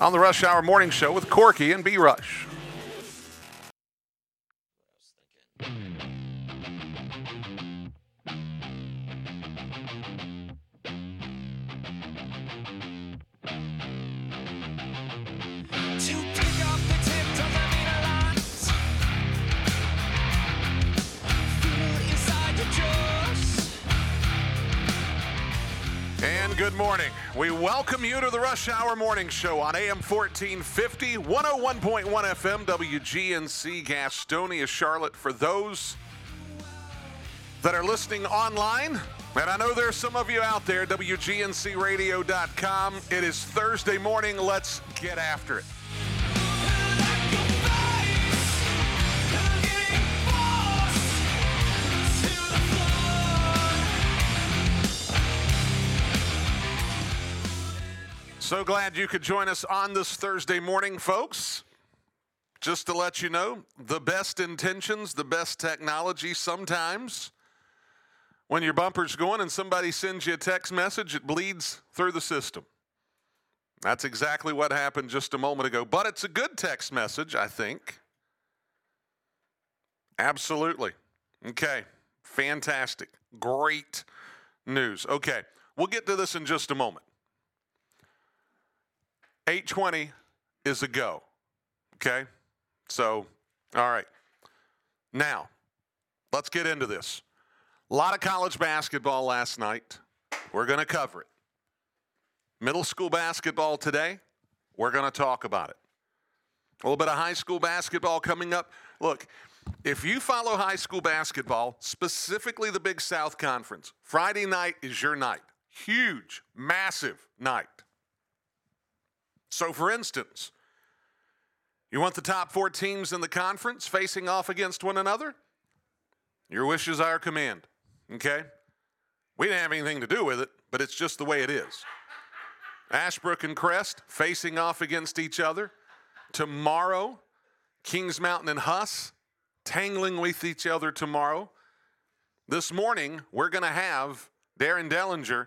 on the Rush Hour Morning Show with Corky and B Rush. Good morning. We welcome you to the Rush Hour Morning Show on AM 1450, 101.1 FM, WGNC, Gastonia, Charlotte. For those that are listening online, and I know there's some of you out there, WGNCradio.com. It is Thursday morning. Let's get after it. So glad you could join us on this Thursday morning, folks. Just to let you know, the best intentions, the best technology sometimes. When your bumper's going and somebody sends you a text message, it bleeds through the system. That's exactly what happened just a moment ago. But it's a good text message, I think. Absolutely. Okay. Fantastic. Great news. Okay. We'll get to this in just a moment. 820 is a go. Okay? So, all right. Now, let's get into this. A lot of college basketball last night. We're going to cover it. Middle school basketball today. We're going to talk about it. A little bit of high school basketball coming up. Look, if you follow high school basketball, specifically the Big South Conference, Friday night is your night. Huge, massive night. So, for instance, you want the top four teams in the conference facing off against one another? Your wish is our command. Okay? We didn't have anything to do with it, but it's just the way it is. Ashbrook and Crest facing off against each other. Tomorrow, Kings Mountain and Huss tangling with each other tomorrow. This morning, we're going to have Darren Dellinger,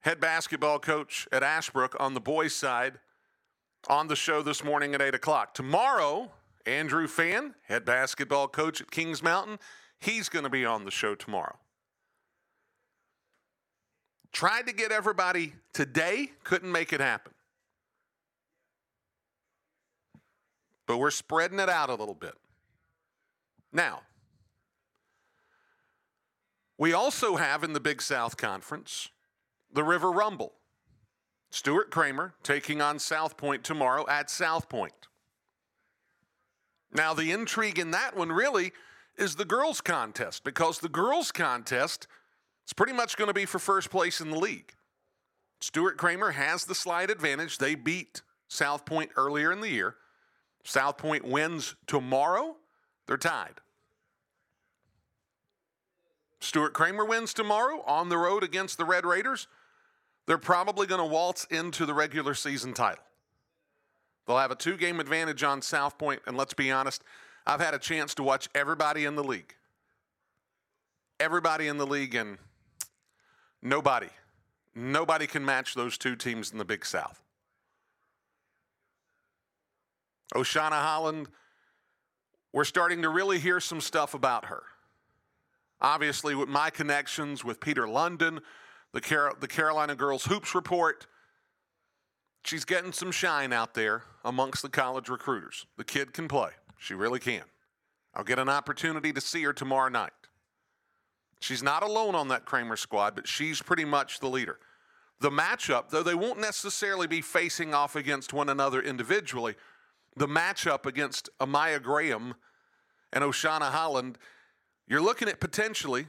head basketball coach at Ashbrook on the boys' side, on the show this morning at 8 o'clock. Tomorrow, Andrew Fan, head basketball coach at Kings Mountain, he's going to be on the show tomorrow. Tried to get everybody today, couldn't make it happen. But we're spreading it out a little bit. Now, we also have in the Big South Conference the River Rumble. Stuart Cramer taking on South Point tomorrow at South Point. Now, the intrigue in that one really is the girls' contest because the girls' contest is pretty much going to be for first place in the league. Stuart Cramer has the slight advantage. They beat South Point earlier in the year. South Point wins tomorrow, they're tied. Stuart Cramer wins tomorrow on the road against the Red Raiders. They're probably going to waltz into the regular season title. They'll have a two game advantage on South Point, and let's be honest, I've had a chance to watch everybody in the league. Everybody in the league, and nobody, nobody can match those two teams in the Big South. Oshana Holland, we're starting to really hear some stuff about her. Obviously, with my connections with Peter London, the, Car- the Carolina Girls Hoops Report, she's getting some shine out there amongst the college recruiters. The kid can play. She really can. I'll get an opportunity to see her tomorrow night. She's not alone on that Cramer squad, but she's pretty much the leader. The matchup, though they won't necessarily be facing off against one another individually, the matchup against Amaya Graham and Oshana Holland, you're looking at potentially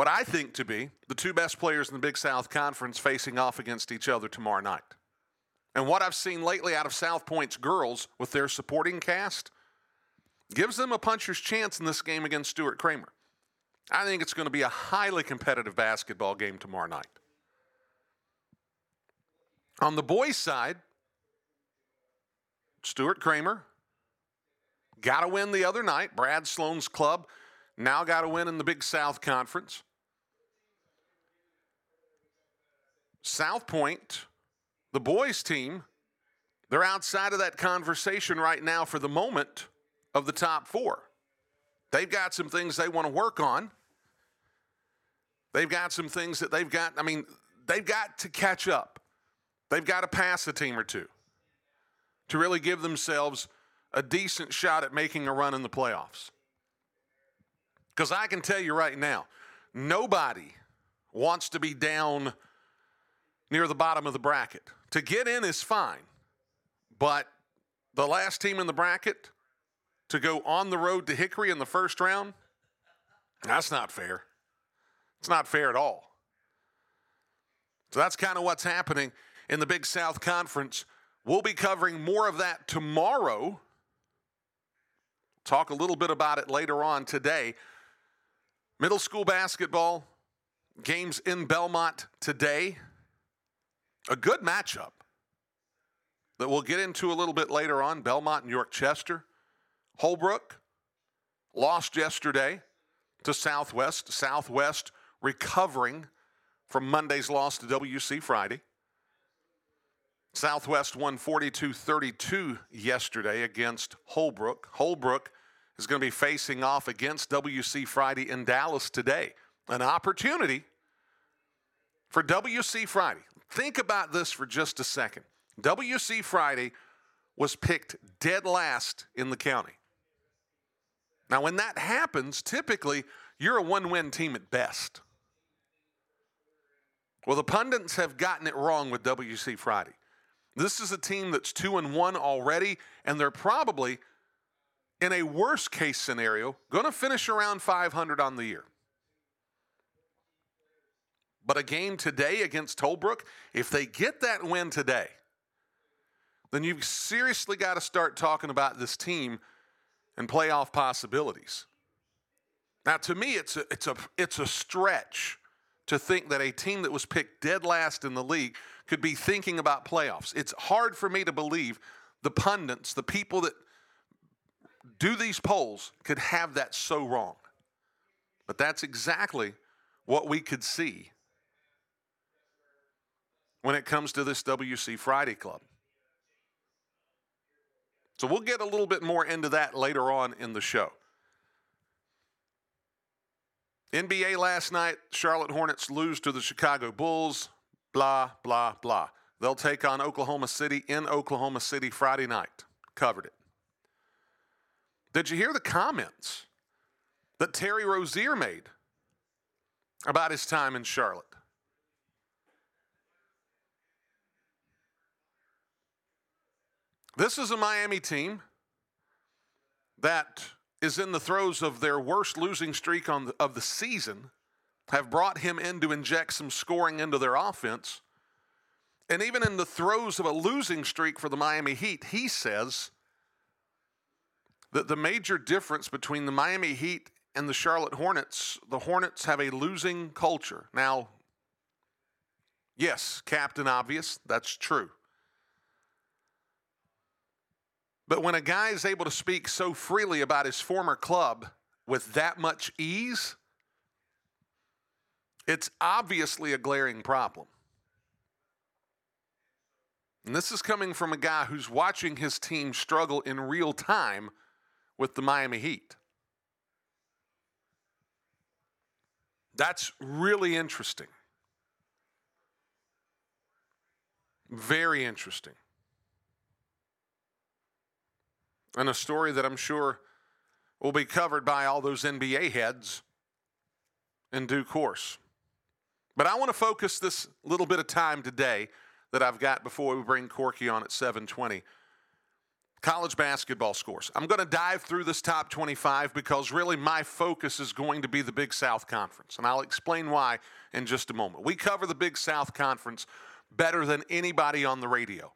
what I think to be the two best players in the Big South Conference facing off against each other tomorrow night. And what I've seen lately out of South Point's girls with their supporting cast gives them a puncher's chance in this game against Stuart Cramer. I think it's going to be a highly competitive basketball game tomorrow night. On the boys' side, Stuart Cramer got to win the other night. Brad Sloan's club now got to win in the Big South Conference. South Point, the boys' team, they're outside of that conversation right now for the moment of the top four. They've got some things they want to work on. They've got some things that they've got, I mean, they've got to catch up. They've got to pass a team or two to really give themselves a decent shot at making a run in the playoffs. Because I can tell you right now, nobody wants to be down near the bottom of the bracket. To get in is fine, but the last team in the bracket to go on the road to Hickory in the first round, that's not fair. It's not fair at all. So that's kind of what's happening in the Big South Conference. We'll be covering more of that tomorrow. Talk a little bit about it later on today. Middle school basketball games in Belmont today. A good matchup that we'll get into a little bit later on. Belmont and York Chester. Holbrook lost yesterday to Southwest. Southwest recovering from Monday's loss to WC Friday. Southwest won 42 32 yesterday against Holbrook. Holbrook is going to be facing off against WC Friday in Dallas today. An opportunity for WC Friday. Think about this for just a second. WC Friday was picked dead last in the county. Now, when that happens, typically you're a one win team at best. Well, the pundits have gotten it wrong with WC Friday. This is a team that's two and one already, and they're probably, in a worst case scenario, going to finish around 500 on the year. But a game today against Holbrook, if they get that win today, then you've seriously got to start talking about this team and playoff possibilities. Now, to me, it's a, it's a, it's a stretch to think that a team that was picked dead last in the league could be thinking about playoffs. It's hard for me to believe the pundits, the people that do these polls, could have that so wrong. But that's exactly what we could see when it comes to this WC Friday Club. So we'll get a little bit more into that later on in the show. NBA last night, Charlotte Hornets lose to the Chicago Bulls. Blah, blah, blah. They'll take on Oklahoma City in Oklahoma City Friday night. Covered it. Did you hear the comments that Terry Rozier made about his time in Charlotte? This is a Miami team that is in the throes of their worst losing streak the, of the season, have brought him in to inject some scoring into their offense. And even in the throes of a losing streak for the Miami Heat, he says that the major difference between the Miami Heat and the Charlotte Hornets, the Hornets have a losing culture. Now, yes, Captain Obvious, that's true. But when a guy is able to speak so freely about his former club with that much ease, it's obviously a glaring problem. And this is coming from a guy who's watching his team struggle in real time with the Miami Heat. That's really interesting. Very interesting. And a story that I'm sure will be covered by all those NBA heads in due course. But I want to focus this little bit of time today that I've got before we bring Corky on at 720. College basketball scores. I'm going to dive through this top 25 because really my focus is going to be the Big South Conference, and I'll explain why in just a moment. We cover the Big South Conference better than anybody on the radio.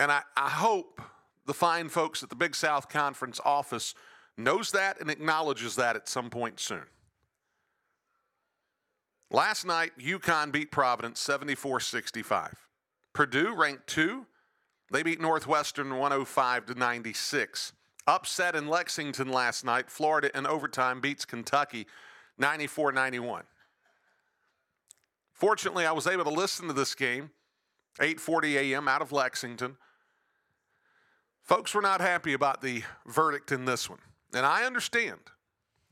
And I, I hope the fine folks at the Big South Conference office knows that and acknowledges that at some point soon. Last night, UConn beat Providence 74 65. Purdue ranked two. They beat Northwestern 105 to 96. Upset in Lexington last night. Florida in overtime beats Kentucky 94 91. Fortunately, I was able to listen to this game 8:40 a.m. out of Lexington. Folks were not happy about the verdict in this one. And I understand.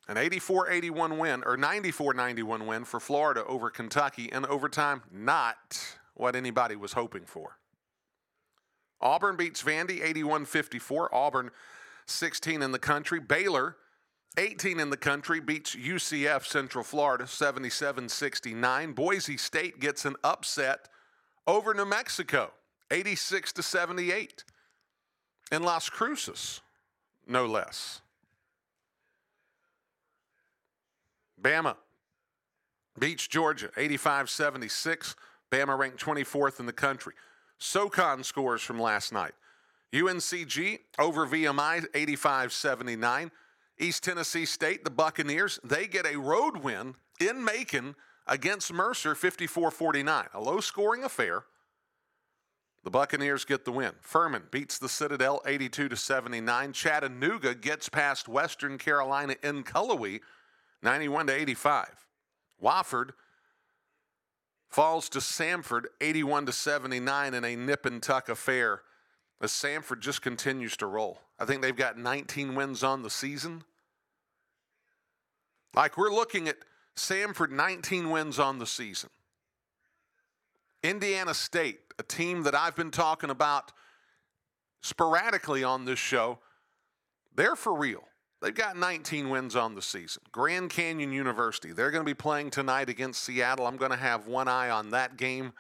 An 84-81 win or 94-91 win for Florida over Kentucky in overtime not what anybody was hoping for. Auburn beats Vandy 81-54. Auburn 16 in the country. Baylor 18 in the country beats UCF Central Florida 77-69. Boise State gets an upset over New Mexico 86 to 78. In Las Cruces, no less. Bama beats Georgia 85 76. Bama ranked 24th in the country. SoCon scores from last night. UNCG over VMI 85 79. East Tennessee State, the Buccaneers, they get a road win in Macon against Mercer 54 49. A low scoring affair. The Buccaneers get the win. Furman beats the Citadel 82 to 79. Chattanooga gets past Western Carolina in Cullowhee 91 to 85. Wofford falls to Samford 81 to 79 in a nip and tuck affair as Samford just continues to roll. I think they've got 19 wins on the season. Like we're looking at Samford 19 wins on the season. Indiana State, a team that I've been talking about sporadically on this show, they're for real. They've got 19 wins on the season. Grand Canyon University, they're going to be playing tonight against Seattle. I'm going to have one eye on that game.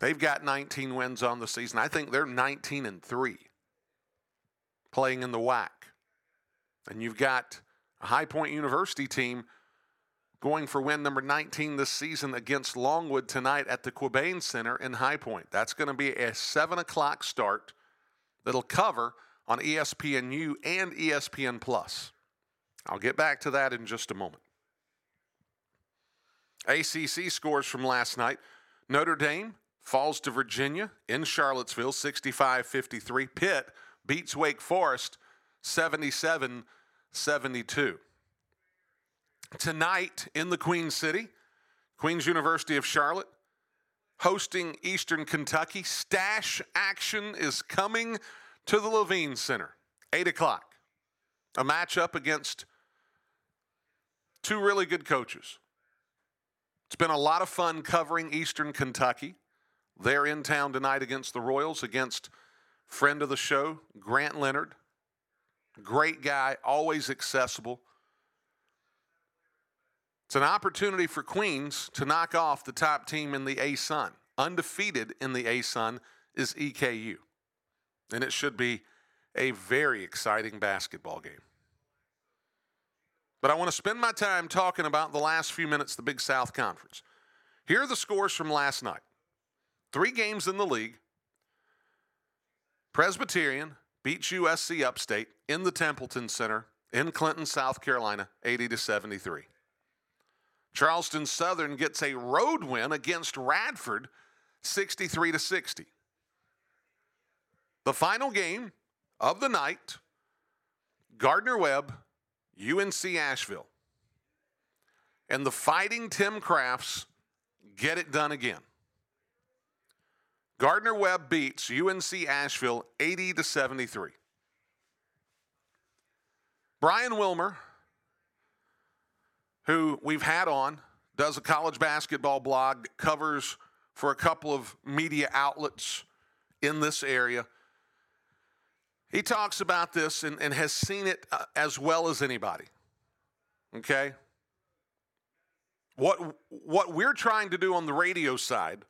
They've got 19 wins on the season. I think they're 19 and 3 playing in the WAC. And you've got a High Point University team going for win number 19 this season against Longwood tonight at the Qubein Center in High Point. That's going to be a 7 o'clock start that'll cover on ESPNU and ESPN Plus. I'll get back to that in just a moment. ACC scores from last night. Notre Dame falls to Virginia in Charlottesville 65 53. Pitt beats Wake Forest 77 72. Tonight in the Queen City, Queen's University of Charlotte hosting Eastern Kentucky. Stash action is coming to the Levine Center, 8 o'clock. A matchup against two really good coaches. It's been a lot of fun covering Eastern Kentucky. They're in town tonight against the Royals, against friend of the show, Grant Leonard. Great guy, always accessible. It's an opportunity for Queens to knock off the top team in the A Sun. Undefeated in the A Sun is EKU. And it should be a very exciting basketball game. But I want to spend my time talking about the last few minutes of the Big South Conference. Here are the scores from last night three games in the league. Presbyterian beats USC Upstate in the Templeton Center in Clinton, South Carolina, 80 to 73. Charleston Southern gets a road win against Radford, 63 to 60. The final game of the night Gardner Webb, UNC Asheville. And the Fighting Tim Crafts get it done again. Gardner Webb beats UNC Asheville 80 to 73. Brian Wilmer, who we've had on, does a college basketball blog, covers for a couple of media outlets in this area. He talks about this and, and has seen it uh, as well as anybody. Okay? What, what we're trying to do on the radio side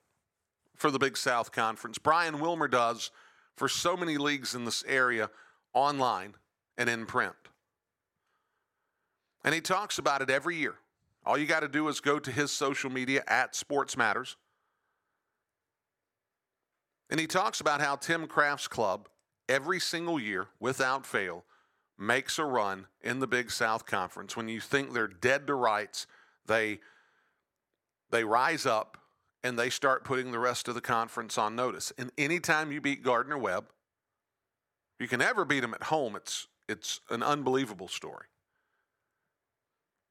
for the Big South Conference, Brian Wilmer does for so many leagues in this area online and in print. And he talks about it every year. All you got to do is go to his social media at Sports Matters And he talks about how Tim Craft's club, every single year, without fail, makes a run in the Big South Conference. When you think they're dead to rights, they they rise up and they start putting the rest of the conference on notice. And anytime you beat Gardner Webb, you can ever beat them at home. It's it's an unbelievable story.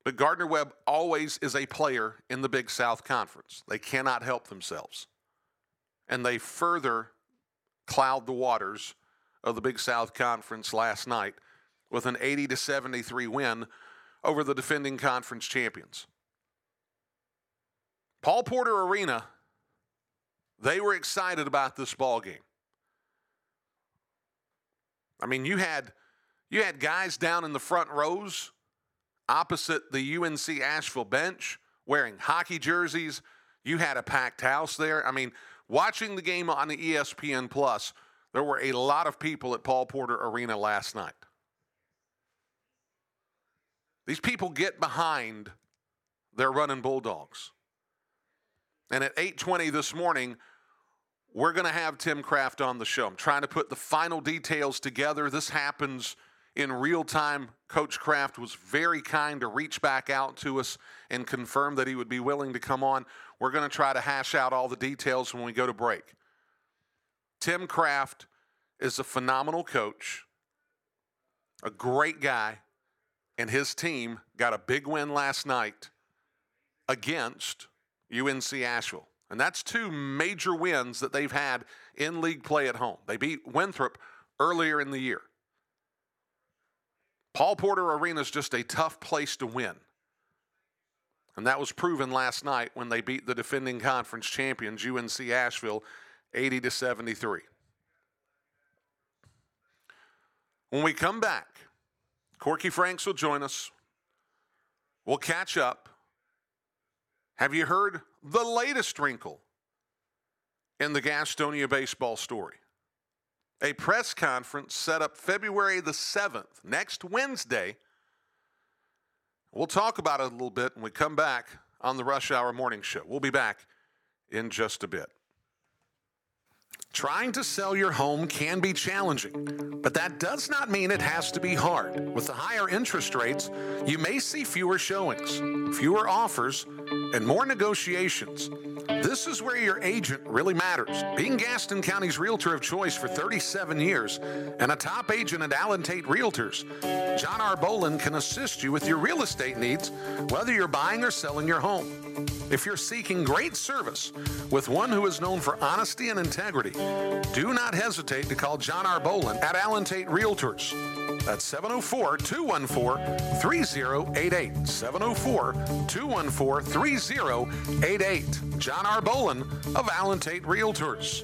But Gardner Webb always is a player in the Big South Conference. They cannot help themselves. And they further cloud the waters of the Big South Conference last night with an 80 to 73 win over the defending conference champions. Paul Porter Arena, they were excited about this ball game. I mean, you had you had guys down in the front rows opposite the UNC Asheville bench wearing hockey jerseys. You had a packed house there. I mean, watching the game on the ESPN Plus, there were a lot of people at Paul Porter Arena last night. These people get behind their running Bulldogs. And at 8:20 this morning, we're going to have Tim Craft on the show. I'm trying to put the final details together. This happens in real time. Coach Craft was very kind to reach back out to us and confirm that he would be willing to come on. We're going to try to hash out all the details when we go to break. Tim Craft is a phenomenal coach, a great guy, and his team got a big win last night against UNC Asheville. And that's two major wins that they've had in league play at home. They beat Winthrop earlier in the year. Paul Porter Arena is just a tough place to win. And that was proven last night when they beat the defending conference champions, UNC Asheville, 80 to 73. When we come back, Corky Franks will join us. We'll catch up. Have you heard the latest wrinkle in the Gastonia baseball story? A press conference set up February the 7th, next Wednesday. We'll talk about it a little bit when we come back on the Rush Hour Morning Show. We'll be back in just a bit. Trying to sell your home can be challenging, but that does not mean it has to be hard. With the higher interest rates, you may see fewer showings, fewer offers, and more negotiations. This is where your agent really matters. Being Gaston County's realtor of choice for 37 years and a top agent at Allen Tate Realtors, John R. Bolin can assist you with your real estate needs, whether you're buying or selling your home. If you're seeking great service with one who is known for honesty and integrity, do not hesitate to call John R. Bolin at Allen Tate Realtors. That's 704 214 3088. 704 214 3088. John R. Bolin of Allen Tate Realtors.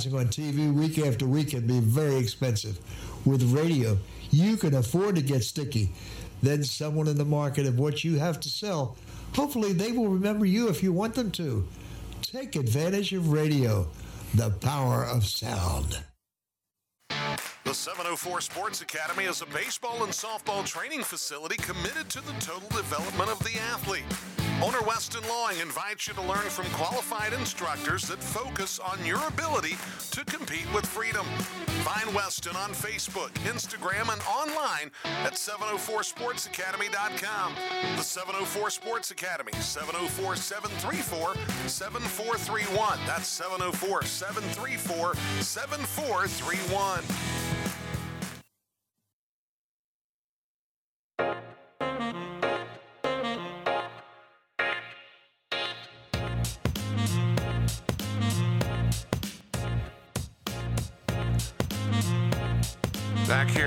on TV week after week can be very expensive. With radio, you can afford to get sticky. Then someone in the market of what you have to sell, hopefully they will remember you if you want them to. Take advantage of radio, the power of sound. The 704 Sports Academy is a baseball and softball training facility committed to the total development of the athlete. Owner Weston Lawing invites you to learn from qualified instructors that focus on your ability to compete with freedom. Find Weston on Facebook, Instagram, and online at 704sportsacademy.com. The 704 Sports Academy, 704 734 7431. That's 704 734 7431.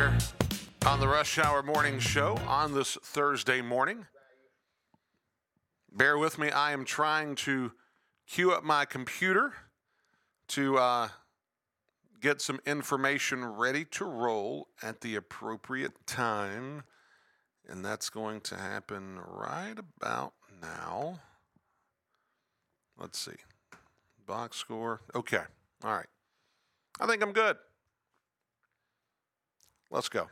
Here on the Rush Hour Morning Show on this Thursday morning. Bear with me. I am trying to queue up my computer to uh, get some information ready to roll at the appropriate time. And that's going to happen right about now. Let's see. Box score. Okay. All right. I think I'm good. Let's go.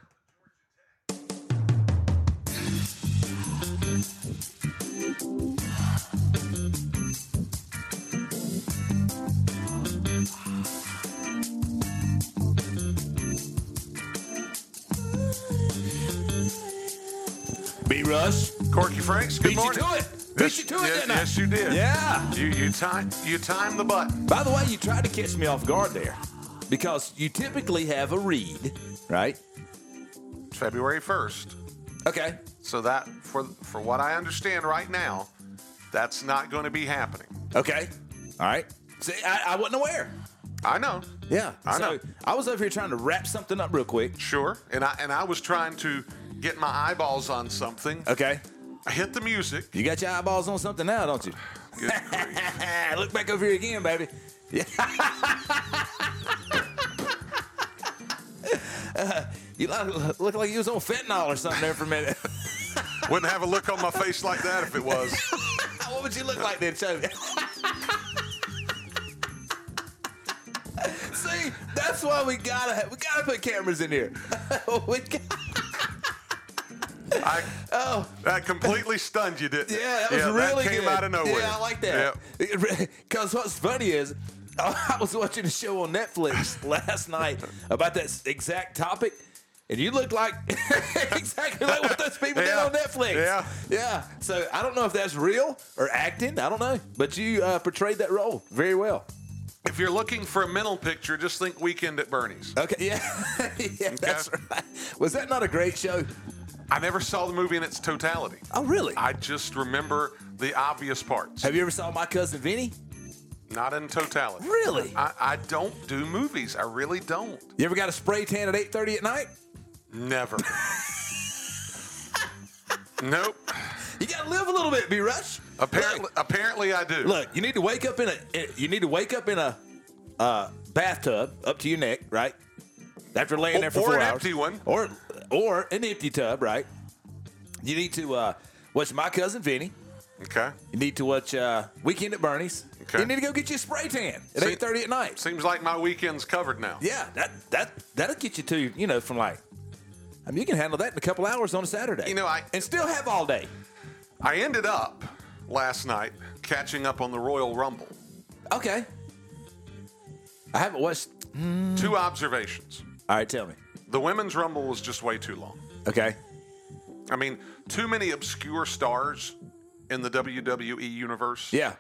B Rush. Corky Franks, good Beat morning. you to it. Beat you to it, yes, didn't I? yes, you did. Yeah. You you time you timed the button. By the way, you tried to catch me off guard there because you typically have a read, right? February first. Okay. So that for for what I understand right now, that's not going to be happening. Okay. All right. See, I, I wasn't aware. I know. Yeah. I so know. I was over here trying to wrap something up real quick. Sure. And I and I was trying to get my eyeballs on something. Okay. I hit the music. You got your eyeballs on something now, don't you? Look back over here again, baby. Yeah. Uh, you look, look like you was on fentanyl or something there for a minute. Wouldn't have a look on my face like that if it was. what would you look like then, Chubby? See, that's why we gotta we gotta put cameras in here. we got, I, oh, that completely stunned you, didn't it? yeah, that was really that came good. out of nowhere. Yeah, I like that. Yep. Because what's funny is, I was watching a show on Netflix last night about that exact topic. And you look like exactly like what those people Yeah. did on Netflix. Yeah. Yeah. So I don't know if that's real or acting. I don't know. But you uh, portrayed that role very well. If you're looking for a mental picture, just think Weekend at Bernie's. Okay. Yeah. yeah, that's right. Was that not a great show? I never saw the movie in its totality. Oh, really? I just remember the obvious parts, Have you ever saw My Cousin Vinny? Not in totality. Really? I, I don't do movies. I really don't. You ever got a spray tan at 8.30 at night? Never. nope. You got to live a little bit, B-Rush. Apparently, Look, apparently I do. look, you need to wake up in a you need to wake up in a uh, bathtub up to your neck, right? After laying there for or four an hours, empty one. or or an empty tub, right? You need to uh, watch My Cousin Vinny. Okay. You need to watch uh, Weekend at Bernie's. Okay. You need to go get you a spray tan at eight thirty at night. Seems like my weekend's covered now. Yeah, that that that'll get you to you know from like. I mean, you can handle that in a couple hours on a Saturday. You know, I- and still have all day. I ended up last night catching up on the Royal Rumble. Okay. I haven't watched. Two observations. All right, tell me. The women's Rumble was just way too long. Okay. I mean, too many obscure stars in the WWE universe. Yeah.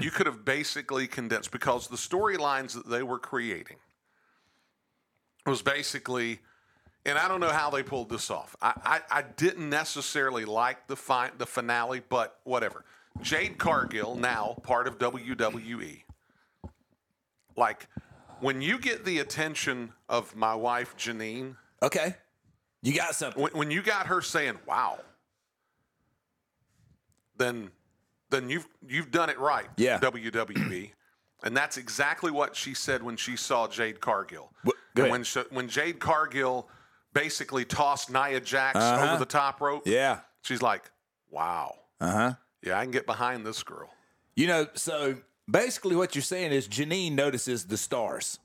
you could have basically condensed because the storylines that they were creating was basically, and I don't know how they pulled this off. I, I, I didn't necessarily like the fi- the finale, but whatever. Jade Cargill, now part of WWE, like when you get the attention of my wife Janine, Okay. You got something. when, when you got her saying "Wow," then then you've you've done it right. Yeah. WWE, and that's exactly what she said when she saw Jade Cargill. And when she, when Jade Cargill basically tossed Nia Jax Uh-huh. over the top rope, Yeah. she's like, "Wow, Uh huh. yeah, I can get behind this girl." You know, so basically what you're saying is Janine notices the stars.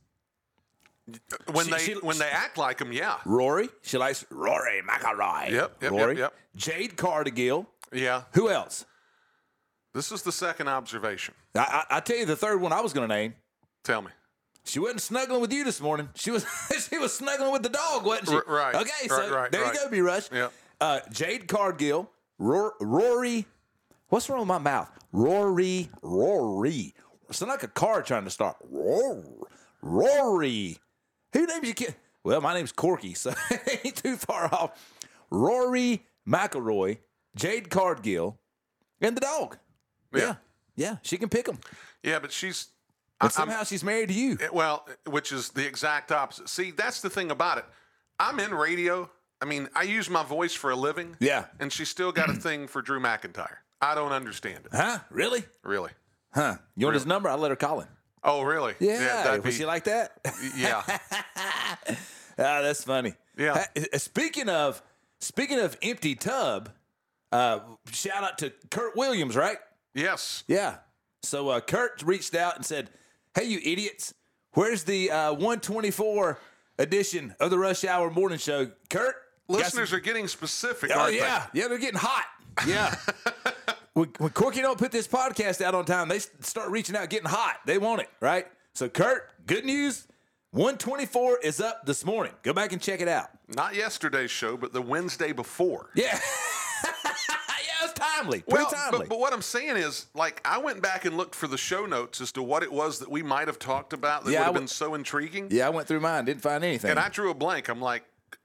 When She- they she- when they act like them, yeah, Rory, she likes Rory McIlroy. Yep, yep, Rory. yep, Jade Cardigill. Yeah. Who else? This is the second observation. I, I, I tell you the third one I was going to name. Tell me. She wasn't snuggling with you this morning. She was she was snuggling with the dog, wasn't she? R- right, Okay, so right, right, there right. you go, B Rush. Yep. Uh, Jade Cargill, Ror- Rory. What's wrong with my mouth? Rory, Rory. Sound like a car trying to start. Rory, Rory. Who names your kid? Well, my name's Corky, so it ain't too far off. Rory McIlroy, Jade Cardgill, and the dog. Yeah, yeah, she can pick them. Yeah, but she's But I- I'm- somehow she's married to you. Eh, Well, which is the exact opposite. See, that's the thing about it. I'm in radio. I mean, I use my voice for a living. Yeah. And she's still got a thing for Drew McIntyre. I don't understand it. Huh? Really? Really. Huh? You want his number? I'll let her call him. Oh, really? Yeah, that'd was she like that? yeah. ah, that's funny. Yeah. Uh, Speaking of speaking of empty tub, uh, shout out to Kurt Williams, right? Yes. Yeah. So uh, Kurt reached out and said, "Hey, you idiots, where's the uh, 124 edition of the Rush Hour Morning Show?" Kurt, got some- Listeners are getting specific, Oh yeah, yeah, they're getting hot. Yeah. when, when Corky don't put this podcast out on time, they start reaching out, getting hot. They want it, right? So Kurt, good news. 124 is up this morning. Go back and check it out. Not yesterday's show, but the Wednesday before. Yeah. it's timely. Pretty Well, timely. but, but what I'm saying is, like, I went back and looked for the show notes as to what it was that we might have talked about that Yeah, would have w- been so intriguing. yeah, I went through mine, didn't find anything. And I drew a blank. I'm like,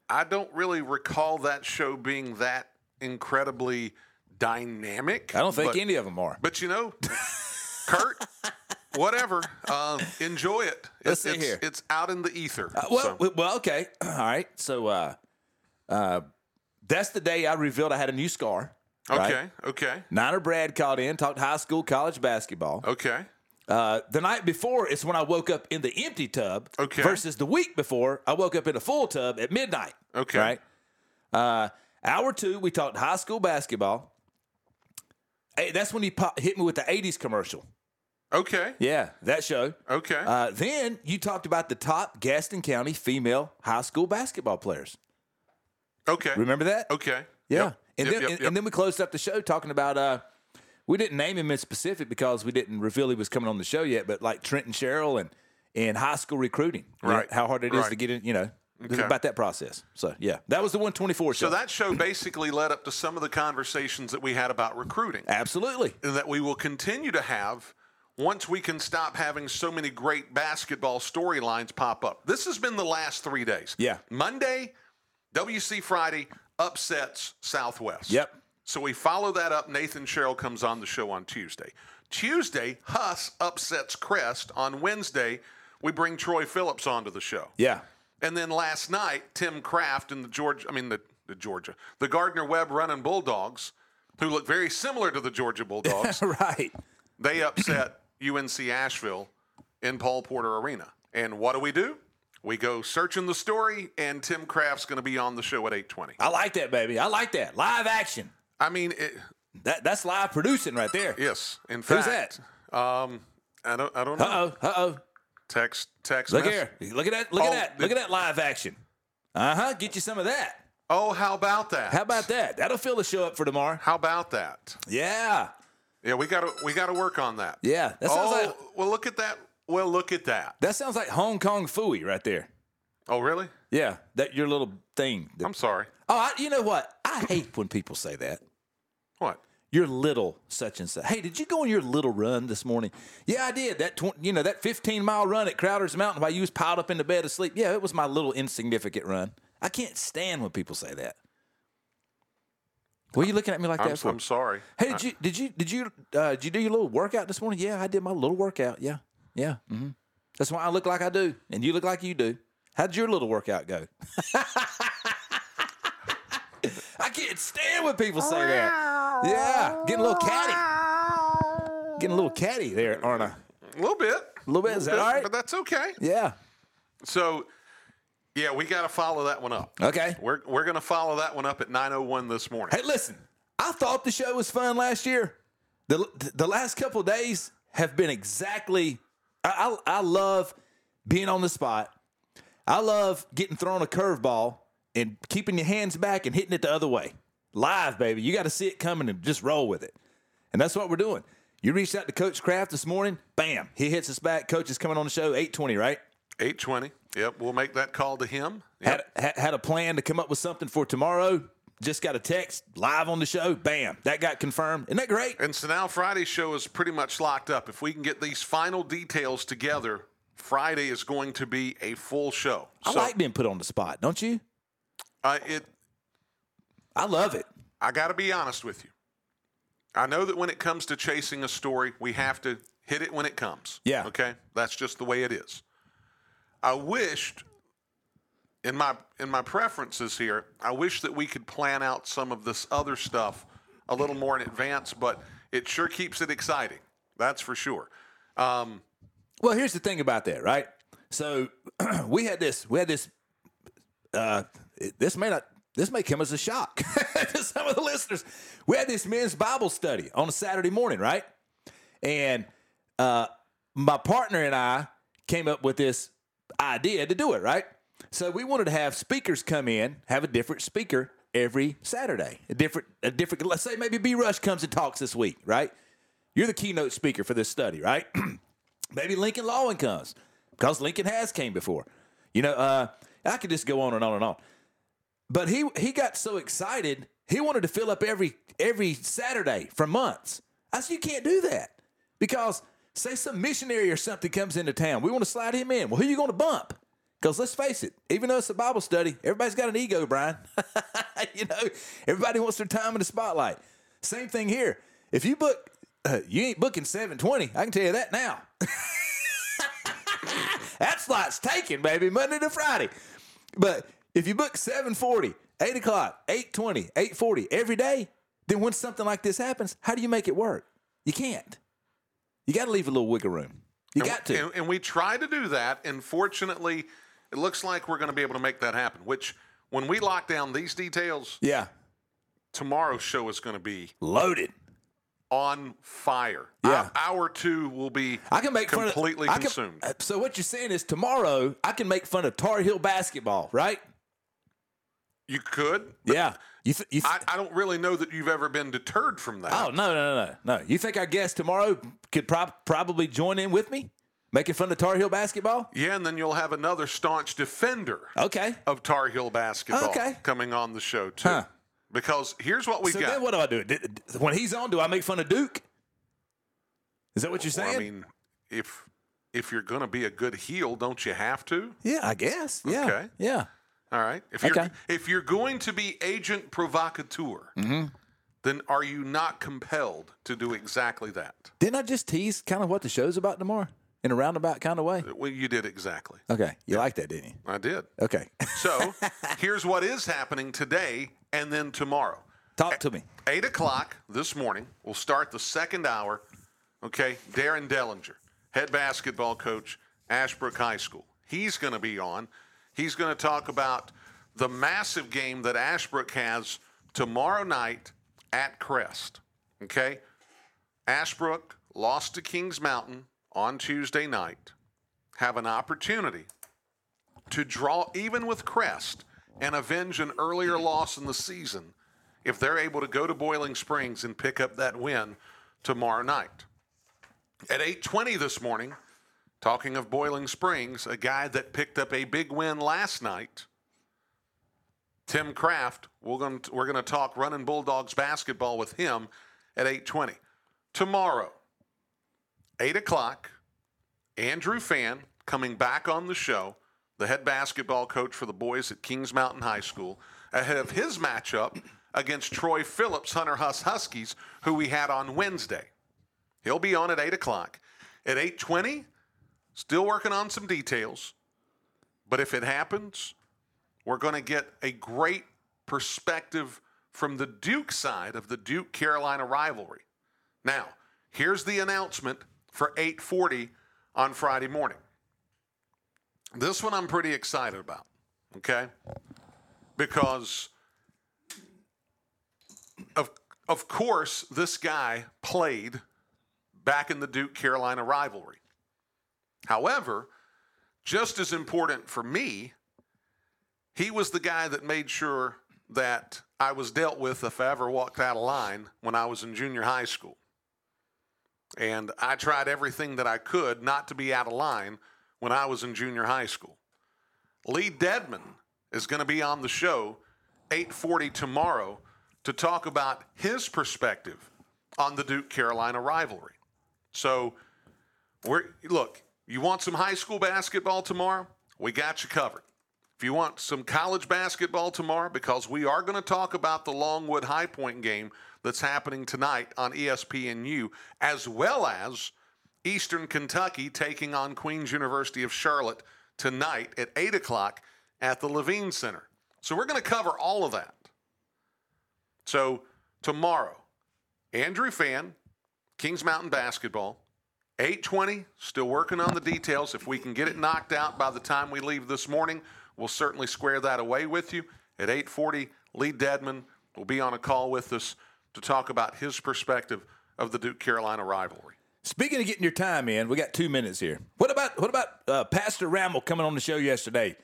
I don't really recall that show being that incredibly dynamic. I don't think but, any of them are. But you know, Kurt, whatever. Um, enjoy it. Let's it's, see here. It's out in the ether. Well, so- well, okay. All right. So uh, uh, that's the day I revealed I had a new scar. Right? okay, okay, Niner Brad called in, talked high school, college basketball. okay. Uh, the night before is when I woke up in the empty tub. Okay. Versus the week before, I woke up in a full tub at midnight. Okay. Right. Uh, hour two, we talked high school basketball. Hey, that's when he pop, hit me with the '80s commercial. Okay. Yeah, that show. Okay. Uh, then you talked about the top Gaston County female high school basketball players. okay. Remember that? Okay. Yeah. Yep. And Yep, then yep, and, yep. and then we closed up the show talking about uh we didn't name him in specific because we didn't reveal he was coming on the show yet, but like Sherrill and and high school recruiting. Right. how hard it is to get in, you know. Okay. About that process. So yeah. That was the 124 show. so that show basically led up to some of the conversations that we had about recruiting. Absolutely. and that we will continue to have once we can stop having so many great basketball storylines pop up. This has been the last three days. Yeah. Monday, WC Friday upsets Southwest. Yep. So we follow that up. Nathan Sherrill comes on the show on Tuesday. Tuesday, Huss upsets Crest. On Wednesday, we bring Troy Phillips onto the show. Yeah. And then last night, Tim Craft and the Georgia, I mean the, the Georgia, the Gardner Webb running Bulldogs, who look very similar to the Georgia Bulldogs, right. they upset UNC Asheville in Paul Porter Arena. And what do we do? We go searching the story, and Tim Craft's going to be on the show at 8:20. I like that, baby. I like that. Live action. I mean, it, That that's live producing right there. yes. In fact, Who's that? um, I don't, I don't know. Uh oh. Uh oh. Text, text. Look here. Look at that. Look Oh, at that. Look at that live action. Uh huh. Get you some of that. Oh, how about that? How about that? That'll fill the show up for tomorrow. How about that? Yeah. Yeah, we got to we got to work on that. Yeah. That sounds oh, like well, look at that. Well, look at that. that sounds like Hong Kong Phooey right there. Oh, really? Yeah. That your little thing. that- I'm sorry. oh, I, you know what? I hate when people say that. What? your little such and such. Hey, did you go on your little run this morning? Yeah, I did. That tw- you know that 15 mile run at Crowder's Mountain while you was piled up in the bed asleep. Yeah, it was my little insignificant run. I can't stand when people say that. What are you looking at me like I'm, that for? I'm sorry. Hey, did you did you did you uh, did you do your little workout this morning? Yeah, I did my little workout. Yeah, yeah. hmm That's why I look like I do, and you look like you do. How'd your little workout go? I can't stand when people say that. Yeah, getting a little catty, getting a little catty there, aren't I? A little bit. A little bit. Is that all right? But that's okay. Yeah. So, yeah, we got to follow that one up. Okay. We're, we're going to follow that one up at 9.01 this morning. Hey, listen, I thought the show was fun last year. The, the last couple of days have been exactly. I, I, I love being on the spot. I love getting thrown a curveball and keeping your hands back and hitting it the other way. Live, baby. You got to see it coming and just roll with it. And that's what we're doing. You reached out to Coach Craft this morning. Bam. He hits us back. Coach is coming on the show, 820, right? 8.20. Yep, we'll make that call to him. Yep. had had a plan to come up with something for tomorrow. Just got a text live on the show. Bam, that got confirmed. Isn't that great? And so now Friday's show is pretty much locked up. If we can get these final details together, Friday is going to be a full show. I so, like being put on the spot, don't you? uh, it. I love it. I got to be honest with you. I know that when it comes to chasing a story, we have to hit it when it comes. Yeah. Okay. That's just the way it is. I wished, in my in my preferences here, I wish that we could plan out some of this other stuff a little more in advance, but it sure keeps it exciting. That's for sure. Um, Well, here's the thing about that, right? So we had this, we had this. Uh, this may not, this may come as a shock to some of the listeners. We had this men's Bible study on a Saturday morning, right? And uh, my partner and I came up with this idea to do it, right? So we wanted to have speakers come in, have a different speaker every Saturday, a different, a different. Let's say maybe B. Rush comes and talks this week, right? You're the keynote speaker for this study, right? maybe Lincoln Lowen comes because Lincoln has came before. You know, uh, I could just go on and on and on. But he he got so excited, he wanted to fill up every every Saturday for months. I said, you can't do that because say some missionary or something comes into town, we want to slide him in. Well, who are you going to bump? Because let's face it, even though it's a Bible study, everybody's got an ego, Brian. you know, everybody wants their time in the spotlight. Same thing here. If you book, uh, you ain't booking 720. I can tell you that now. that slot's taken, baby, Monday to Friday. But if you book 740, 8 o'clock, 820, 840 every day, then when something like this happens, how do you make it work? You can't. You got to leave a little wiggle room. You and, got to. And, and we try to do that, and fortunately, it looks like we're going to be able to make that happen. Which, when we lock down these details, yeah. tomorrow's show is going to be Loaded. on fire. Yeah. Hour, hour two will be I can make completely fun of, I can- consumed. uh, so what you're saying is tomorrow I can make fun of Tar Heel basketball, right? you could. Yeah. You th- you th- I, I don't really know that you've ever been deterred from that. oh no no no no no! You think our guest tomorrow could prob- probably join in with me, making fun of Tar Heel basketball? Yeah, and then you'll have another staunch defender Okay. of Tar Heel basketball Okay. coming on the show too. Huh. Because here's what we so got. then what do I do? When he's on, do I make fun of Duke? Is that what you're Well, saying? I mean, if if you're going to be a good heel, don't you have to? yeah, I guess. Yeah. Okay. Yeah. All right. If you're Okay. if you're going to be agent provocateur, Mm-hmm. then are you not compelled to do exactly that? Didn't I just tease kind of what the show's about tomorrow in a roundabout kind of way? Uh, well, you did exactly. Okay. You like that, didn't you? I did. Okay. So here's what is happening today and then tomorrow. Talk to me. Eight o'clock this morning, we'll start the second hour. Okay, Darren Dellinger, head basketball coach, Ashbrook High School. He's going to be on. He's going to talk about the massive game that Ashbrook has tomorrow night at Crest. Okay, Ashbrook lost to Kings Mountain on Tuesday night. Have an opportunity to draw even with Crest and avenge an earlier loss in the season if they're able to go to Boiling Springs and pick up that win tomorrow night. At 8:20 this morning, talking of Boiling Springs, a guy that picked up a big win last night, Tim Craft, we're going to, we're going to talk running Bulldogs basketball with him at 8:20. Tomorrow, 8 o'clock, Andrew Fan coming back on the show, the head basketball coach for the boys at Kings Mountain High School, ahead of his matchup against Troy Phillips Hunter Huss Huskies, who we had on Wednesday. He'll be on at 8 o'clock. At 8:20, still working on some details. But if it happens, we're going to get a great perspective from the Duke side of the Duke Carolina rivalry. Now, here's the announcement for 8:40 on Friday morning. This one I'm pretty excited about, okay? Because of of course this guy played back in the Duke Carolina rivalry. However, just as important for me, he was the guy that made sure that I was dealt with if I ever walked out of line when I was in junior high school. And I tried everything that I could not to be out of line when I was in junior high school. Lee Dedmon is going to be on the show 8:40 tomorrow to talk about his perspective on the Duke Carolina rivalry. So, we're look, you want some high school basketball tomorrow? We got you covered. If you want some college basketball tomorrow, because we are going to talk about the Longwood High Point game that's happening tonight on ESPNU, as well as Eastern Kentucky taking on Queens University of Charlotte tonight at 8 o'clock at the Levine Center. So we're going to cover all of that. So tomorrow, Andrew Fan, Kings Mountain Basketball, 820, still working on the details. If we can get it knocked out by the time we leave this morning, we'll certainly square that away with you. At 840, Lee Dedmon will be on a call with us to talk about his perspective of the Duke Carolina rivalry. Speaking of getting your time in, we got two minutes here. What about what about uh, Pastor Rammel coming on the show yesterday,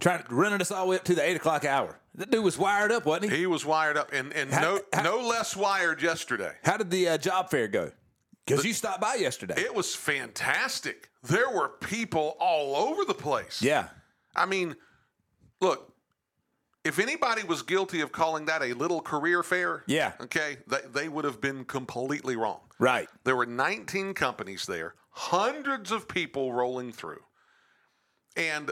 trying to running us all the way up to the eight o'clock hour? That dude was wired up, wasn't he? He was wired up and, and How- no, how- no less wired yesterday. How did the uh, job fair go? Because you stopped by yesterday. It was fantastic. There were people all over the place. yeah, I mean, look, if anybody was guilty of calling that a little career fair, Yeah. okay, they, they would have been completely wrong. right. There were 19 companies there, hundreds of people rolling through. And,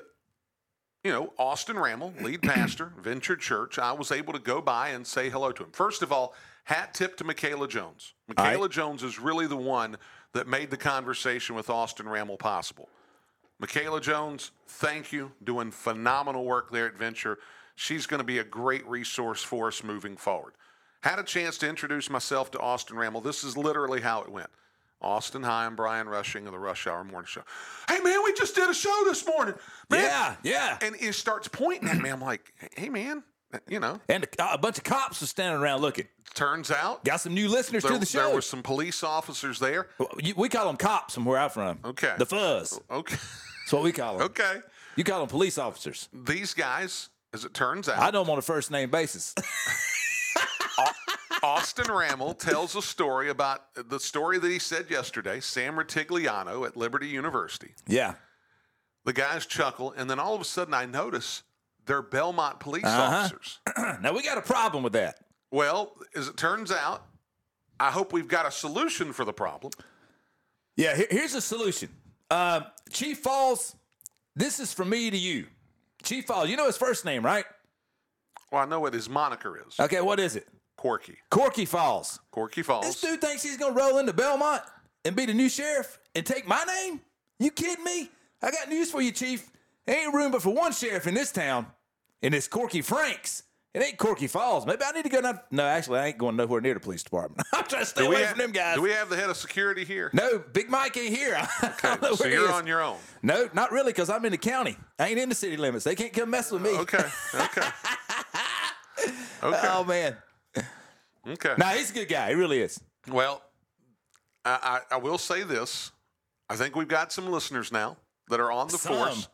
you know, Austin Rammel, lead pastor, Venture Church, I was able to go by and say hello to him. First of all, hat tip to Michaela Jones. All right. Michaela Jones is really the one that made the conversation with Austin Rammel possible. Michaela Jones, thank you. Doing phenomenal work there at Venture. She's going to be a great resource for us moving forward. Had a chance to introduce myself to Austin Rammel. This is literally how it went. Austin, hi, I'm Brian Rushing of the Rush Hour Morning Show. Hey, man, we just did a show this morning. Man. Yeah, yeah. And he starts pointing at me. I'm like, hey, man, you know, And a, a bunch of cops were standing around looking. turns out Got some new listeners there, to the show. there were some police officers there. We call them cops from where I'm from. Okay. The fuzz. Okay. That's what we call them. Okay. You call them police officers. These guys, as it turns out, I know him on a first name basis. Austin Rammel tells a story about the story that he said yesterday, Sam Rutigliano at Liberty University. yeah. The guys chuckle, and then all of a sudden I notice they're Belmont police Uh-huh. officers. Now we got a problem with that. Well, as it turns out, I hope we've got a solution for the problem. Yeah, here's a solution. Uh, Chief Falls, this is from me to you. Chief Falls, you know his first name, right? Well, I know what his moniker is Okay, what is it? Corky. Corky Falls. Corky Falls. This dude thinks he's gonna roll into Belmont and be the new sheriff and take my name? You kidding me? I got news for you, Chief. There ain't room but for one sheriff in this town, and it's Corky Franks. It ain't Corky Falls. Maybe I need to go down. No, actually, I ain't going nowhere near the police department. I'm trying to stay away ha- from them guys. Do we have the head of security here? no, Big Mike ain't here. I so he you're is. on your own. No, not really, because I'm in the county. I ain't in the city limits. They can't come mess with me. Okay. Okay. Okay. Oh man. Okay. Nah, he's a good guy. He really is. Well, I, I, I will say this. I think we've got some listeners now that are on the Some. force.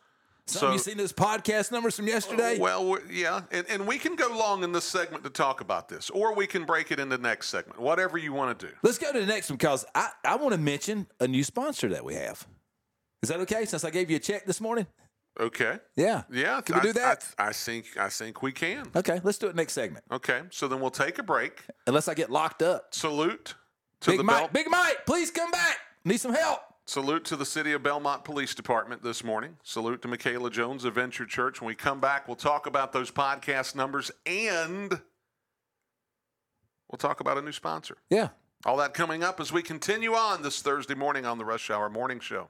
Some So- you seen those podcast numbers from yesterday? Uh, well, yeah, and, and we can go long in this segment to talk about this, or we can break it into the next segment, whatever you want to do. Let's go to the next one because I, I want to mention a new sponsor that we have. Is that okay? Since I gave you a check this morning? Okay. Yeah. Yeah. Can we I- do that? I, I think I think we can. okay, let's do it next segment. Okay. So then we'll take a break, Unless I get locked up. salute, to Big the Mike, Bel- Big Mike, please come back. Need some help. Salute to the City of Belmont Police Department this morning. Salute to Michaela Jones of Venture Church. When we come back, we'll talk about those podcast numbers and we'll talk about a new sponsor. Yeah. All that coming up as we continue on this Thursday morning on the Rush Hour Morning Show.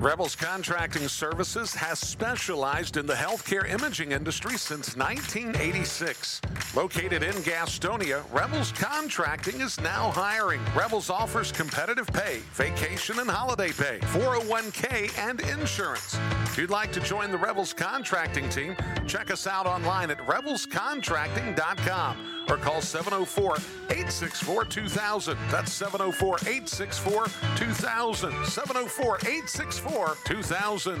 Rebels Contracting Services has specialized in the healthcare imaging industry since 1986. Located in Gastonia, Rebels Contracting is now hiring. Rebels offers competitive pay, vacation and holiday pay, 401k, and insurance. If you'd like to join the Rebels Contracting team, check us out online at rebelscontracting.com or call 704 864 2000. That's 704 864 2000. 704 864 2000.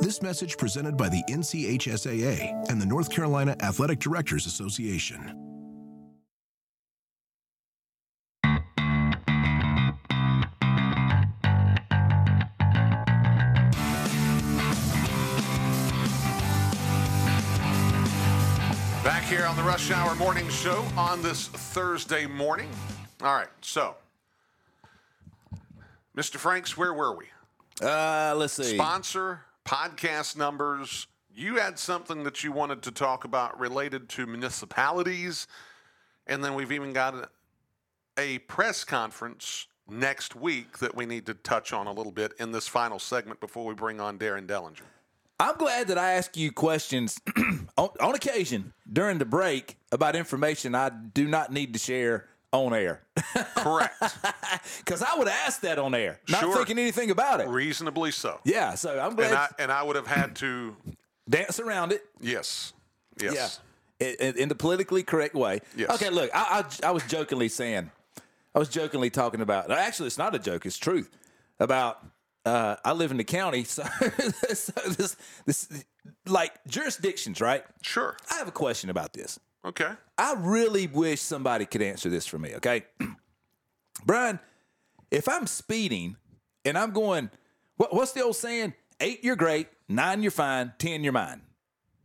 This message presented by the NCHSAA and the North Carolina Athletic Directors Association. Back here on the Rush Hour Morning Show on this Thursday morning. All right, so, Mr. Franks, where were we? Uh, let's see. Sponsor, podcast numbers. You had something that you wanted to talk about related to municipalities. And then we've even got a, press conference next week that we need to touch on a little bit in this final segment before we bring on Darren Dellinger. I'm glad that I ask you questions on, on occasion during the break about information I do not need to share on air. Correct. Because I would have asked that on air, not Sure. thinking anything about it. Reasonably so. Yeah, so I'm glad And I, and I would have had to, dance around it. yes. Yes. Yeah, in, in- in the politically correct way. Yes. Okay, look, I, I, I was jokingly saying, I was jokingly talking about. Actually, it's not a joke; it's truth about uh, I live in the county, so, so this this like jurisdictions, right? Sure. I have a question about this. Okay. I really wish somebody could answer this for me, okay? Brian, if I'm speeding and I'm going, what, what's the old saying? Eight, you're great. Nine, you're fine. Ten, you're mine.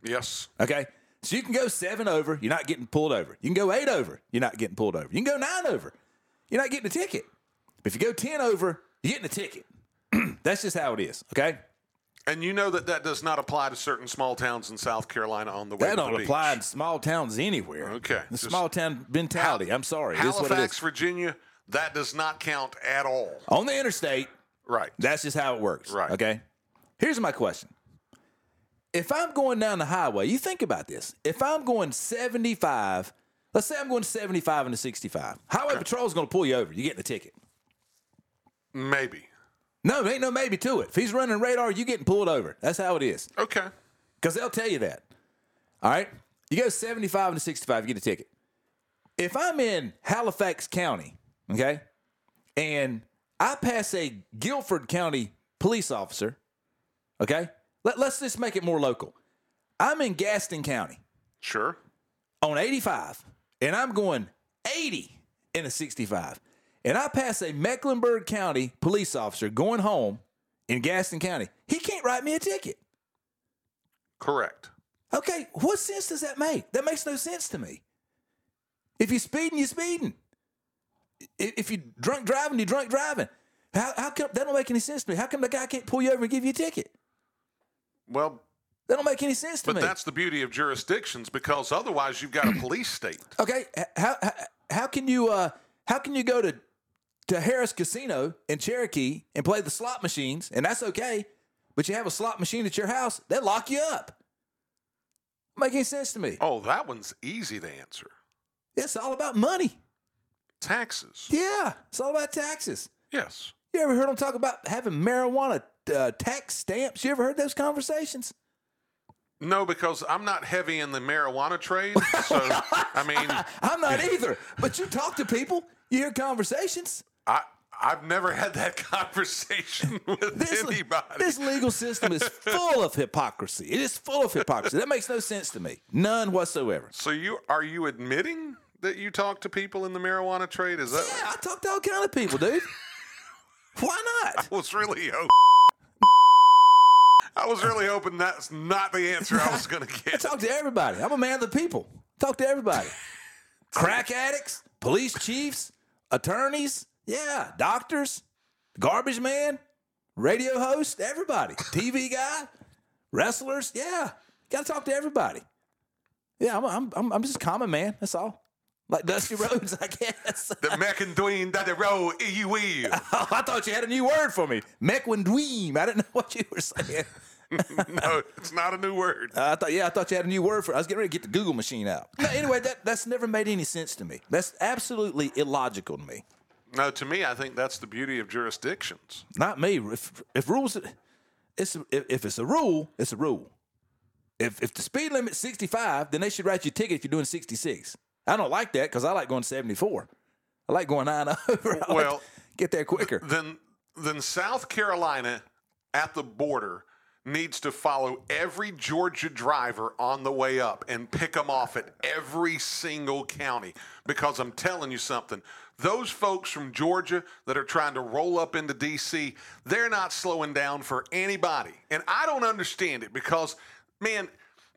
Yes. Okay? So you can go seven over, you're not getting pulled over. You can go eight over, you're not getting pulled over. You can go nine over, you're not getting a ticket. But if you go 10 over, you're getting a ticket. That's just how it is, okay? And you know that that does not apply to certain small towns in South Carolina on the way That to don't beach. apply in small towns anywhere. Okay, The just- small town mentality. I'm sorry. It is what it Halifax. Virginia, that does not count at all. On the interstate, Right. That's just how it works. Right. Okay. Here's my question. If I'm going down the highway, you think about this. If I'm going 75, let's say I'm going 75 into 65, highway patrol is going to pull you over. You're getting a ticket. Maybe. No, there ain't no maybe to it. If he's running radar, you getting pulled over. That's how it is. Okay. Because they'll tell you that. All right? You go 75 into 65, you get a ticket. If I'm in Halifax County, okay, and I pass a Guilford County police officer, okay, Let, let's just make it more local. I'm in Gaston County Sure. on 85, and I'm going 80 in a 65, and I pass a Mecklenburg County police officer going home in Gaston County, he can't write me a ticket. Correct. Okay, what sense does that make? That makes no sense to me. If you're speeding, you're speeding. If you're drunk driving, you're drunk driving. How, how come that don't make any sense to me? How come the guy can't pull you over and give you a ticket? Well, That don't make any sense to but me. But that's the beauty of jurisdictions because otherwise you've got a police state. okay. How, how how can you uh how can you go to to Harrah's Casino in Cherokee and play the slot machines and that's okay, but you have a slot machine at your house, they lock you up. Make any sense to me? Oh, that one's easy to answer. It's all about money. Taxes. Yeah, it's all about taxes. Yes. You ever heard them talk about having marijuana uh, tax stamps? You ever heard those conversations? No, because I'm not heavy in the marijuana trade. So, I mean, I'm not either. But you talk to people, you hear conversations. I, I've never had that conversation with This, anybody. this legal system is full of hypocrisy. It is full of hypocrisy. That makes no sense to me. None whatsoever. so you are you admitting that you talk to people in the marijuana trade? Is that? Yeah, I talk to all kind of people, dude. Why not? I was really hoping. I was really hoping that's not the answer I was going to I get. talk to everybody. I'm a man of the people. Talk to everybody. Crack addicts, police chiefs, attorneys, yeah, doctors, garbage man, radio host, everybody, TV guy, wrestlers, yeah. Got to talk to everybody. Yeah, I'm, I'm, I'm, I'm just a common man. That's all. Like Dusty Rhodes, I guess. The Mechandween that the road you will. oh, I thought you had a new word for me. Meckwindweem. I didn't know what you were saying. no, it's not a new word. I thought, yeah, I thought you had a new word for. it. I was getting ready to get the Google machine out. No, anyway, that that's never made any sense to me. That's absolutely illogical to me. No, to me, I think that's the beauty of jurisdictions. Not me. If if rules, it's if, if it's a rule, it's a rule. If if the speed limit's sixty five, then they should write you a ticket if you're doing sixty six. I don't like that because I like going seventy four. I like going nine over. I Well, to get there quicker. Then, then South Carolina at the border needs to follow every Georgia driver on the way up and pick them off at every single county. Because I'm telling you something, those folks from Georgia that are trying to roll up into D.C., they're not slowing down for anybody. And I don't understand it because, man,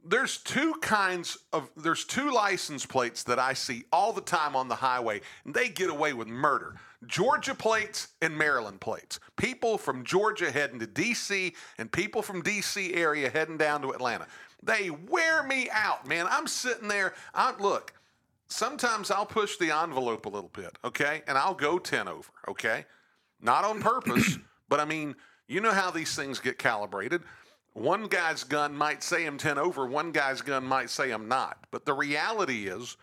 there's two kinds of there's two license plates that I see all the time on the highway, and they get away with murder. Georgia plates and Maryland plates. People from Georgia heading to DC and people from DC area heading down to Atlanta. They wear me out, man. I'm sitting there. I look, sometimes I'll push the envelope a little bit, okay? And I'll go 10 over, okay? Not on purpose, but I mean, you know how these things get calibrated. One guy's gun might say I'm 10 over, one guy's gun might say I'm not. But the reality is,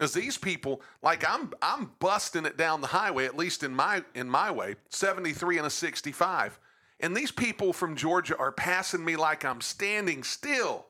is these people, like I'm I'm busting it down the highway, at least in my in my way, 73 and a 65. And these people from Georgia are passing me like I'm standing still.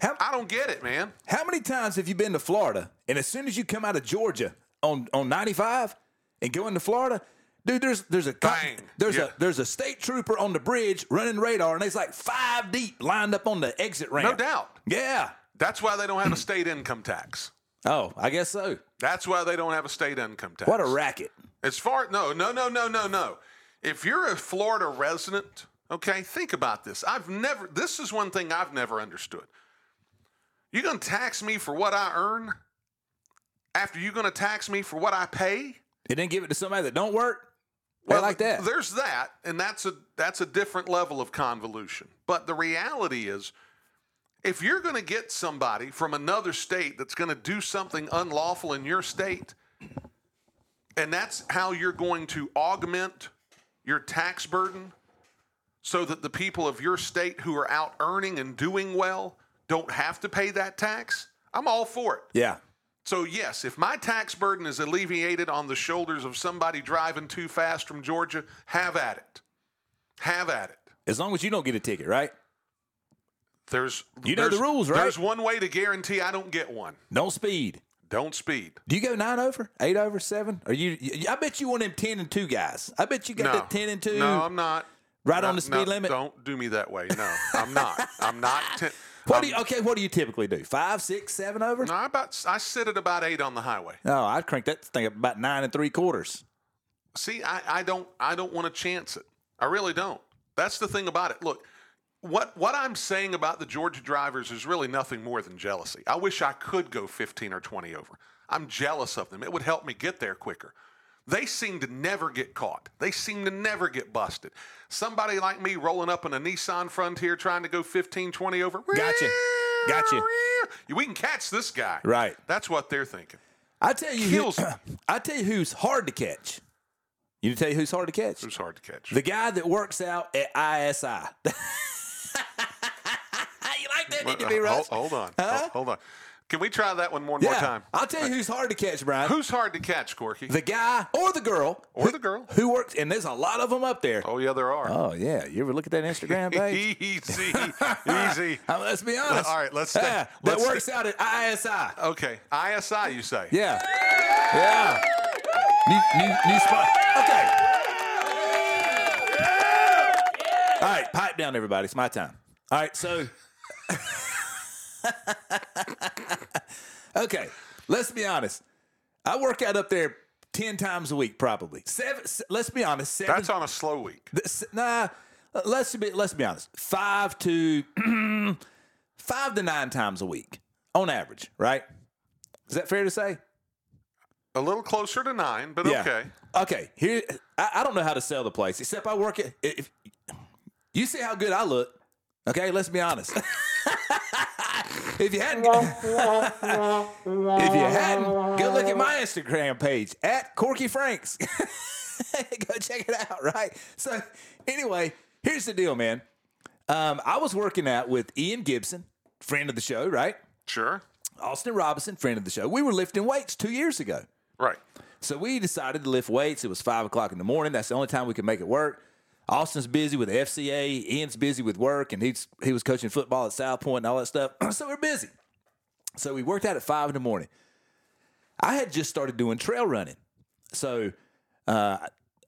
How- I don't get it, man. How many times have you been to Florida and as soon as you come out of Georgia on, on 95 and go into Florida, Dude, there's there's a Bang. there's Yeah. a there's a state trooper on the bridge running radar, and it's like five deep lined up on the exit ramp. No doubt. Yeah. That's why they don't have a state income tax. Oh, I guess so. That's why they don't have a state income tax. What a racket. As far no, no, no, no, no, no. If you're a Florida resident, okay, think about this. I've never this is one thing I've never understood. You're gonna tax me for what I earn after you're gonna tax me for what I pay? And then give it to somebody that don't work. They like that. There's that, and that's a that's a different level of convolution. But the reality is, if you're going to get somebody from another state that's going to do something unlawful in your state, and that's how you're going to augment your tax burden, so that the people of your state who are out earning and doing well don't have to pay that tax, I'm all for it. Yeah. So, yes, if my tax burden is alleviated on the shoulders of somebody driving too fast from Georgia, have at it. Have at it. As long as you don't get a ticket, right? There's You know the rules, right? There's one way to guarantee I don't get one. Don't speed. Don't speed. Do you go nine over, eight over, seven? Or you? I bet you one of them ten and two guys. I bet you got No. that ten and two. No, I'm not. Right No, on the speed no, limit? Don't do me that way. No, I'm not. I'm not. Ten, What I'm- do you? Okay, what do you typically do? Five, six, seven over? No, I about I sit at about eight on the highway. No, I'd crank that thing up about nine and three quarters. See, I, I don't I don't want to chance it. I really don't. That's the thing about it. Look, what what I'm saying about the Georgia drivers is really nothing more than jealousy. I wish I could go 15 or 20 over. I'm jealous of them. It would help me get there quicker. They seem to never get caught. They seem to never get busted. Somebody like me rolling up in a Nissan Frontier trying to go 15, 20 over. Gotcha. Gotcha. We can catch this guy. Right. That's what they're thinking. I tell you, Kills who. I tell you who's hard to catch. You tell you who's hard to catch? Was hard to catch. The guy that works out at ISI. you like that, did you be Uh, hold, hold on. Hold, hold on. Can we try that one more, more time? I'll tell you who's hard to catch, Brian. Who's hard to catch, Corky? the guy or the girl or the girl? who works, and there's a lot of them up there. Oh yeah, there are. Oh yeah, you ever look at that Instagram page? easy, easy. Uh, let's be honest. All right, let's Yeah, stay- that let's works out at ISI. Okay, ISI, you say? Yeah, yeah. New, new, new spot. Okay. All right, pipe down, everybody. It's my time. All right, so. okay, let's be honest. I work out up there ten times a week, probably. Seven. Let's be honest. Seven. That's on a slow week. Nah, let's be let's be honest. Five to five to nine times a week on average, right? Is that fair to say? A little closer to nine, but okay. Okay. Here, I, I don't know how to sell the place, except I work it. If you see how good I look, okay, let's be honest. if you hadn't, if you hadn't, go look at my Instagram page at Corky Franks. go check it out. Right. So, anyway, here's the deal, man. Um, I was working out with Ian Gibson, friend of the show, right? Sure. Austin Robinson, friend of the show. We were lifting weights two years ago. Right. So we decided to lift weights. It was five o'clock in the morning. That's the only time we could make it work. Austin's busy with the FCA. Ian's busy with work, and he's he was coaching football at South Point and all that stuff. so we're busy. So we worked out at five in the morning. I had just started doing trail running, so uh,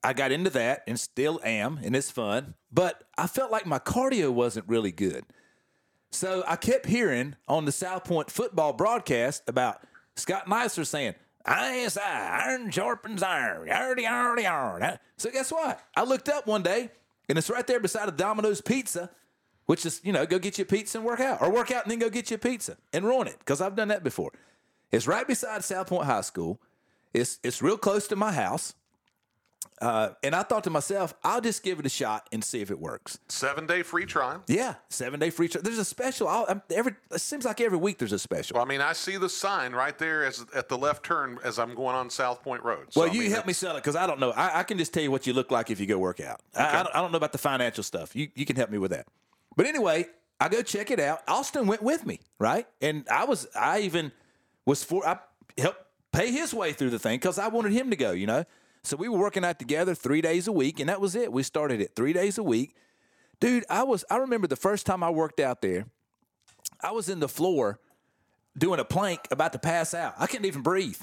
I got into that and still am, and it's fun. But I felt like my cardio wasn't really good. So I kept hearing on the South Point football broadcast about Scott Neisler saying, ISI, ah, iron sharpens iron. Yardy, yardy, yardy. So guess what? I looked up one day and it's right there beside a Domino's pizza, which is, you know, go get you a pizza and work out, or work out and then go get you a pizza and ruin it because I've done that before. It's right beside South Point High School. It's, it's real close to my house. Uh, and I thought to myself, I'll just give it a shot and see if it works. Seven day free trial. Yeah, seven day free trial. There's a special. I'll, I'm, every it seems like every week there's a special. Well, I mean, I see the sign right there as at the left turn as I'm going on South Point Road. So, well, I you mean, help me sell it because I don't know. I, I can just tell you what you look like if you go work out. I, I, don't, I don't know about the financial stuff. You you can help me with that. But anyway, I go check it out. Austin went with me, right? And I was I even was for I helped pay his way through the thing because I wanted him to go. You know, so we were working out together three days a week, and that was it. We started it three days a week. Dude, I was I remember the first time I worked out there, I was in the floor doing a plank about to pass out. I couldn't even breathe.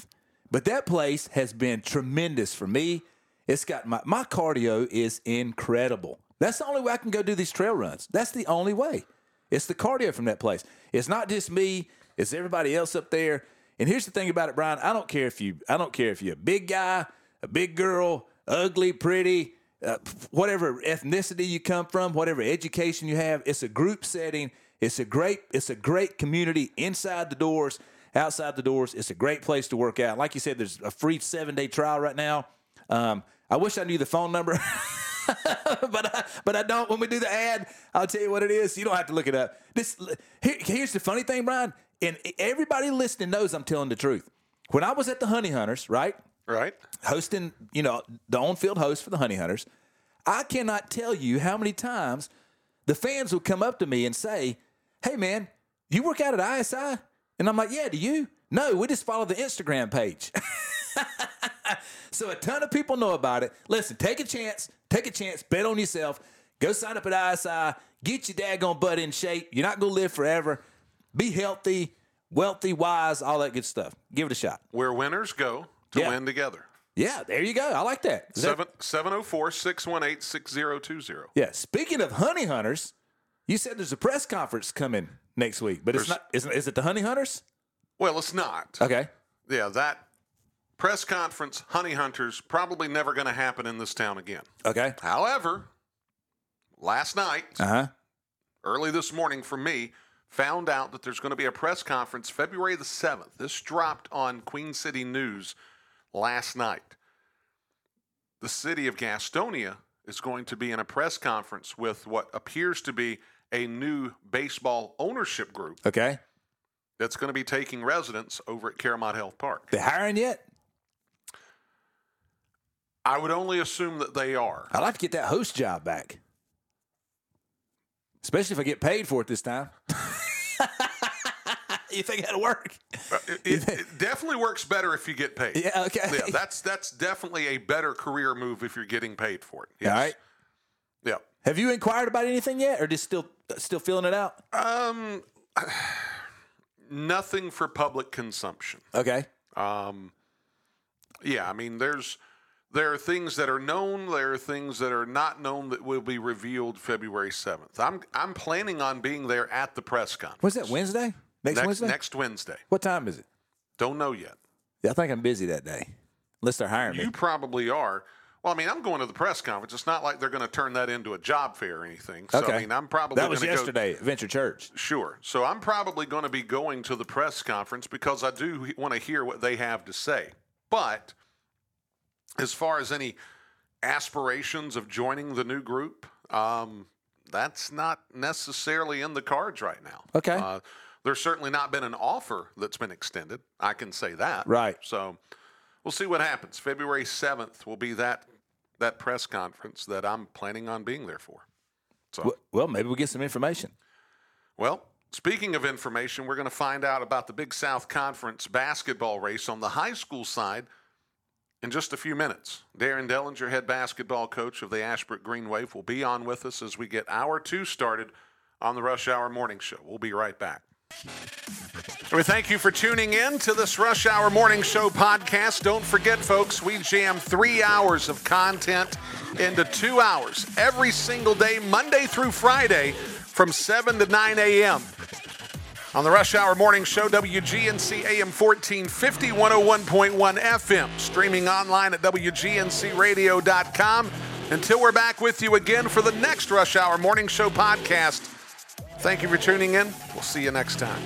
But that place has been tremendous for me It's got my my cardio is incredible. That's the only way I can go do these trail runs. That's the only way. It's the cardio from that place. It's not just me. It's everybody else up there. And here's the thing about it, Brian. I don't care if you. I don't care if you're a big guy, a big girl, ugly, pretty, uh, whatever ethnicity you come from, whatever education you have. It's a group setting. It's a great. It's a great community inside the doors, outside the doors. It's a great place to work out. Like you said, there's a free seven day trial right now. Um, I wish I knew the phone number. but I, but I don't. When we do the ad, I'll tell you what it is. You don't have to look it up. This here, here's the funny thing, Brian, and everybody listening knows I'm telling the truth. When I was at the Honey Hunters, right, Right? hosting, you know, the on-field host for the Honey Hunters, I cannot tell you how many times the fans would come up to me and say, "Hey, man, you work out at ISI?" And I'm like, "Yeah, do you?" No, we just follow the Instagram page. so a ton of people know about it. Listen, take a chance. Take a chance. Bet on yourself. Go sign up at ISI. Get your daggone butt in shape. You're not going to live forever. Be healthy, wealthy, wise, all that good stuff. Give it a shot. Where winners go to Yeah. win together. Yeah, there you go. I like that. Is that- Seven seven zero four six one eight six zero two zero. Yeah. Speaking of honey hunters, you said there's a press conference coming next week, but it's not. Isn't is it the honey hunters? Well, it's not. Okay. Yeah, that press conference, honey hunters, probably never going to happen in this town again. Okay. However, last night, Uh huh. early this morning for me, found out that there's going to be a press conference February the 7th. This dropped on Queen City News last night. The city of Gastonia is going to be in a press conference with what appears to be a new baseball ownership group Okay. that's going to be taking residence over at CaroMont Health Park. They hiring yet? I would only assume that they are. I'd like to get that host job back, especially if I get paid for it this time. you think that'll work? It, it- it definitely works better if you get paid. Yeah. Okay. Yeah, that's that's definitely a better career move if you're getting paid for it. Yes. All right. Yeah. Have you inquired about anything yet, or just still still feeling it out? Um, nothing for public consumption. Okay. Um, yeah, I mean, there's there are things that are known, there are things that are not known that will be revealed February seventh. I'm I'm planning on being there at the press conference. Was that? Wednesday? Next, Next Wednesday? next Wednesday. What time is it? Don't know yet. Yeah, I think I'm busy that day, unless they're hiring me. You probably are. Well, I mean, I'm going to the press conference. It's not like they're going to turn that into a job fair or anything. So, okay. I mean, I'm probably that was gonna go- yesterday. Venture Church. Sure. So I'm probably going to be going to the press conference because I do want to hear what they have to say. But as far as any aspirations of joining the new group, um, that's not necessarily in the cards right now. Okay. Uh, there's certainly not been an offer that's been extended. I can say that. Right. So we'll see what happens. February 7th will be that that press conference that I'm planning on being there for. So. Well, maybe we'll get some information. Well, speaking of information, we're going to find out about the Big South Conference basketball race on the high school side in just a few minutes. Darren Dellinger, head basketball coach of the Ashbrook Green Wave, will be on with us as we get hour two started on the Rush Hour Morning Show. We'll be right back. We thank you for tuning in to this Rush Hour Morning Show podcast. Don't forget, folks, we jam three hours of content into two hours every single day, Monday through Friday, from 7 to 9 a.m. On the Rush Hour Morning Show, WGNC AM 1450, 101.1 FM, streaming online at WGNCradio.com. Until we're back with you again for the next Rush Hour Morning Show podcast. Thank you for tuning in. We'll see you next time.